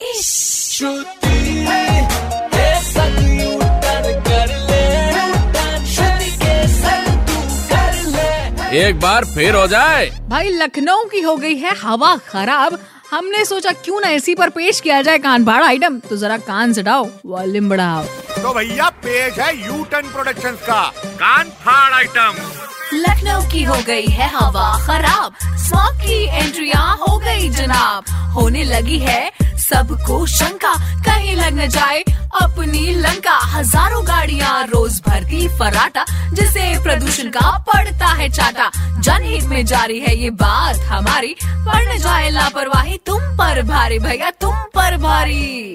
एक बार फिर हो जाए। भाई लखनऊ की हो गई है हवा खराब। हमने सोचा क्यों ना इसी पर पेश किया जाए कान भाड़ा आइटम तो जरा कान सटाओ वॉल्यूम बढ़ाओ। तो भैया पेश है यू टर्न प्रोडक्शन का कान फाड़ आइटम लखनऊ की हो गई है हवा खराब। स्मॉग की एंट्रिया हो गई जनाब। होने लगी है सबको शंका, कहीं लग न जाए अपनी लंका। हज़ारों गाड़ियाँ रोज भरती फराटा जिसे प्रदूषण का पड़ता है चाटा। जनहित में जारी है ये बात हमारी। पड़ जाए लापरवाही, तुम पर भारी, भैया, तुम पर भारी।